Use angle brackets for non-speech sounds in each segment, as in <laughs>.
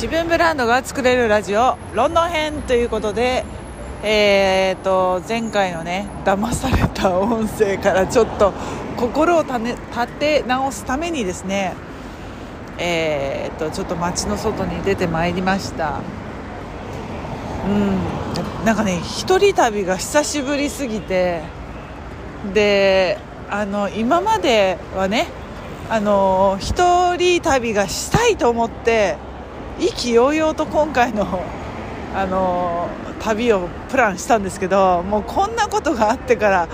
自分ブランドが作れるラジオロンドン編ということで、えー、と前回のね騙された音声からちょっと心を立て直すためにですねえー、とちょっと街の外に出てまいりました。うん。なんかね一人旅が久しぶりすぎてであの今まではねあの一人旅がしたいと思って意気揚々と今回のあの旅をプランしたんですけどもうこんなことがあってから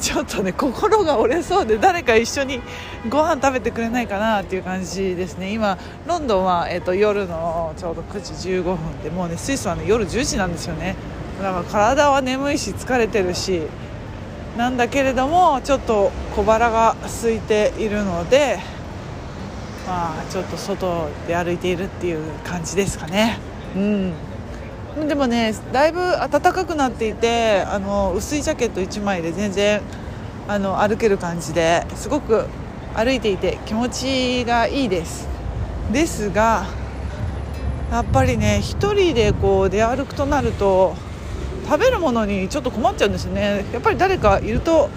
ちょっとね心が折れそうで誰か一緒にご飯食べてくれないかなっていう感じですね。今ロンドンは、えーと、夜のちょうど9時15分でもうねスイスはね夜10時なんですよね。だから体は眠いし疲れてるしなんだけれどもちょっと小腹が空いているのでまあちょっと外で歩いているっていう感じですかね。うん。でもねだいぶ暖かくなっていてあの薄いジャケット1枚で全然あの歩ける感じですごく歩いていて気持ちがいいです。ですがやっぱりね1人でこう出歩くとなると食べるものにちょっと困っちゃうんですよね。やっぱり誰かいると、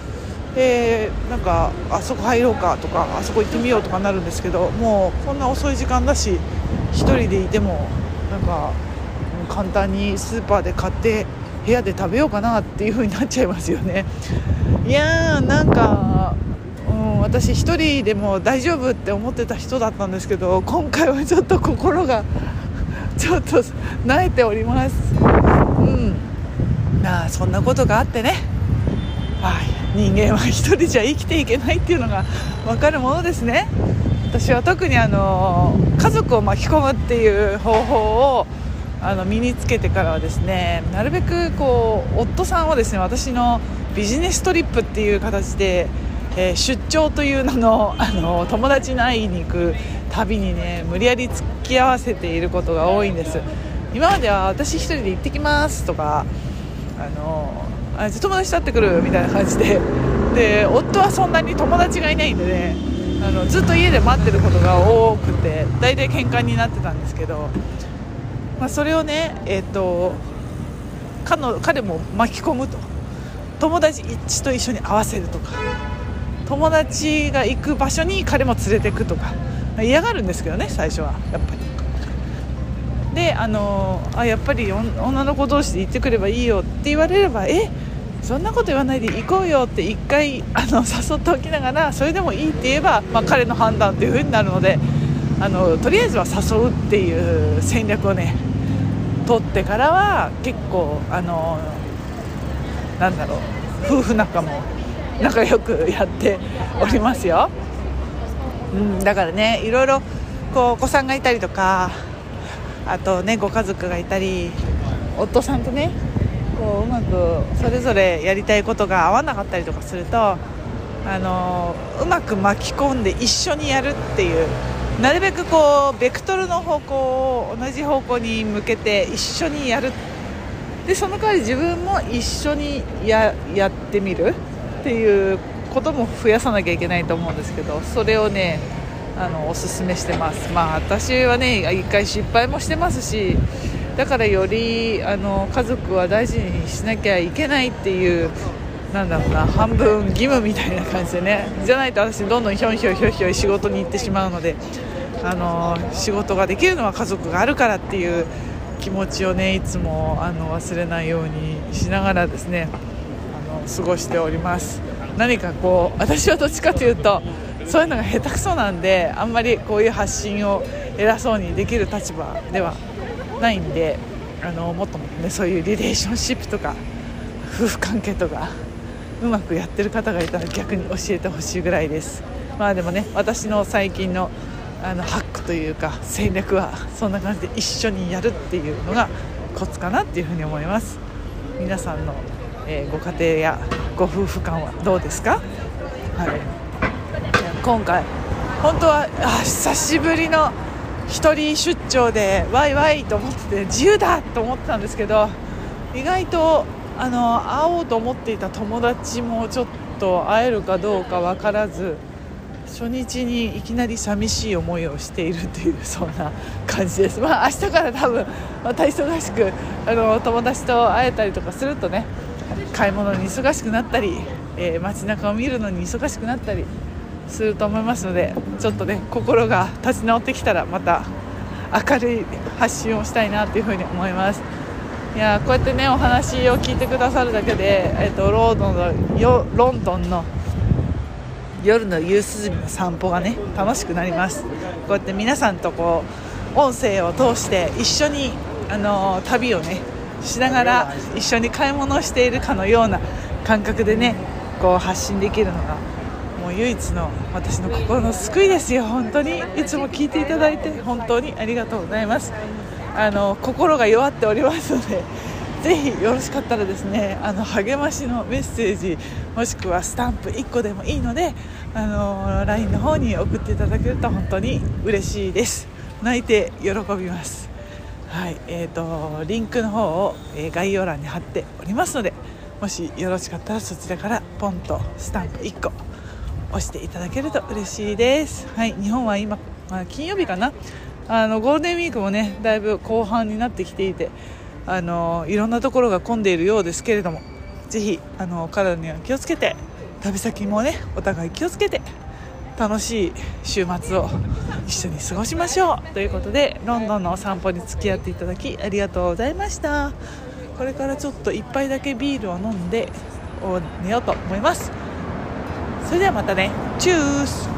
えー、なんかあそこ入ろうかとかあそこ行ってみようとかなるんですけどもうこんな遅い時間だし1人でいてもなんか簡単にスーパーで買って部屋で食べようかなっていう風になっちゃいますよね。いやーなんか、うん、私1人でも大丈夫って思ってた人だったんですけど今回はちょっと心がちょっと慣れております。うん。まあそんなことがあってね。はい。人間は1人じゃ生きていけないっていうのが分かるものですね。私は特にあの家族を巻き込むっていう方法をあの身につけてからはですねなるべくこう夫さんをですね私のビジネストリップっていう形で、えー、出張という名のあの友達に会いに行く旅にね無理やり付き合わせていることが多いんです。今までは私1人で行ってきますとかあのあ友達と会ってくるみたいな感じで。<laughs> で夫はそんなに友達がいないんでね。あのずっと家で待ってることが多くて大体喧嘩になってたんですけど。まあ、それをね、えーと、彼の彼も巻き込むと。友達一致と一緒に合わせるとか。友達が行く場所に彼も連れてくとか、嫌がるんですけどね最初は。やっぱり。であのあやっぱり女の子同士で行ってくればいいよって言われればえ？っそんなこと言わないで行こうよって1回あの <laughs> 誘っておきながらそれでもいいって言えば、まあ、彼の判断というふうになるのであのとりあえずは誘うっていう戦略をね取ってからは結構あのなんだろう夫婦仲も仲良くやっておりますよ、うん、だからねいろいろこうお子さんがいたりとかあとねご家族がいたり夫さんとねこううまくそれぞれやりたいことが合わなかったりとかするとあのうまく巻き込んで一緒にやるっていうなるべくこうベクトルの方向を同じ方向に向けて一緒にやる。でその代わり自分も一緒にややってみるっていうことも増やさなきゃいけないと思うんですけどそれをねあのおすすめしてます。まあ私はね一回失敗もしてますしだからよりあの家族は大事にしなきゃいけないっていうなんだろうな半分義務みたいな感じでね。じゃないと私どんどんひょんひょんひょんひょん仕事に行ってしまうのであの仕事ができるのは家族があるからっていう気持ちをねいつもあの忘れないようにしながらですねあの過ごしております。何かこう私はどっちかというとそういうのが下手くそなんであんまりこういう発信を偉そうにできる立場ではないんであのもっともねそういうリレーションシップとか夫婦関係とかうまくやってる方がいたら逆に教えてほしいぐらいです。まあでもね私の最近のあのハックというか戦略はそんな感じで一緒にやるっていうのがコツかなっていうふうに思います。皆さんの、えー、ご家庭やご夫婦間はどうですか？はい。今回本当はあ久しぶりの1人出張でワイワイと思ってて自由だと思ってたんですけど意外とあの会おうと思っていた友達もちょっと会えるかどうか分からず初日にいきなり寂しい思いをしているというそんな感じです。まあ明日から多分また忙しくあの友達と会えたりとかするとね買い物に忙しくなったり、えー、街中を見るのに忙しくなったりすると思いますのでちょっとね心が立ち直ってきたらまた明るい発信をしたいなというふうに思います。いやこうやってねお話を聞いてくださるだけで、えーと、ロードのよロンドンの夜の夕涼みの散歩がね楽しくなります。こうやって皆さんとこう音声を通して一緒にあの旅をねしながら一緒に買い物をしているかのような感覚でねこう発信できるのがもう唯一の私の心の救いですよ。本当に。いつも聞いていただいて本当にありがとうございます。あの心が弱っておりますのでぜひよろしかったらですねあの励ましのメッセージもしくはスタンプ1個でもいいのであの LINE の方に送っていただけると本当に嬉しいです。泣いて喜びます。はいえーと、リンクの方を、え、概要欄に貼っておりますのでもしよろしかったらそちらからポンとスタンプ1個押していただけると嬉しいです。はい日本は今、まあ、金曜日かな。あのゴールデンウィークもねだいぶ後半になってきていてあのいろんなところが混んでいるようですけれどもぜひあの体には気をつけて旅先もねお互い気をつけて楽しい週末を一緒に過ごしましょう。ということでロンドンのお散歩に付き合っていただきありがとうございました。これからちょっと1杯だけビールを飲んで寝ようと思います。それではまたね。チュース。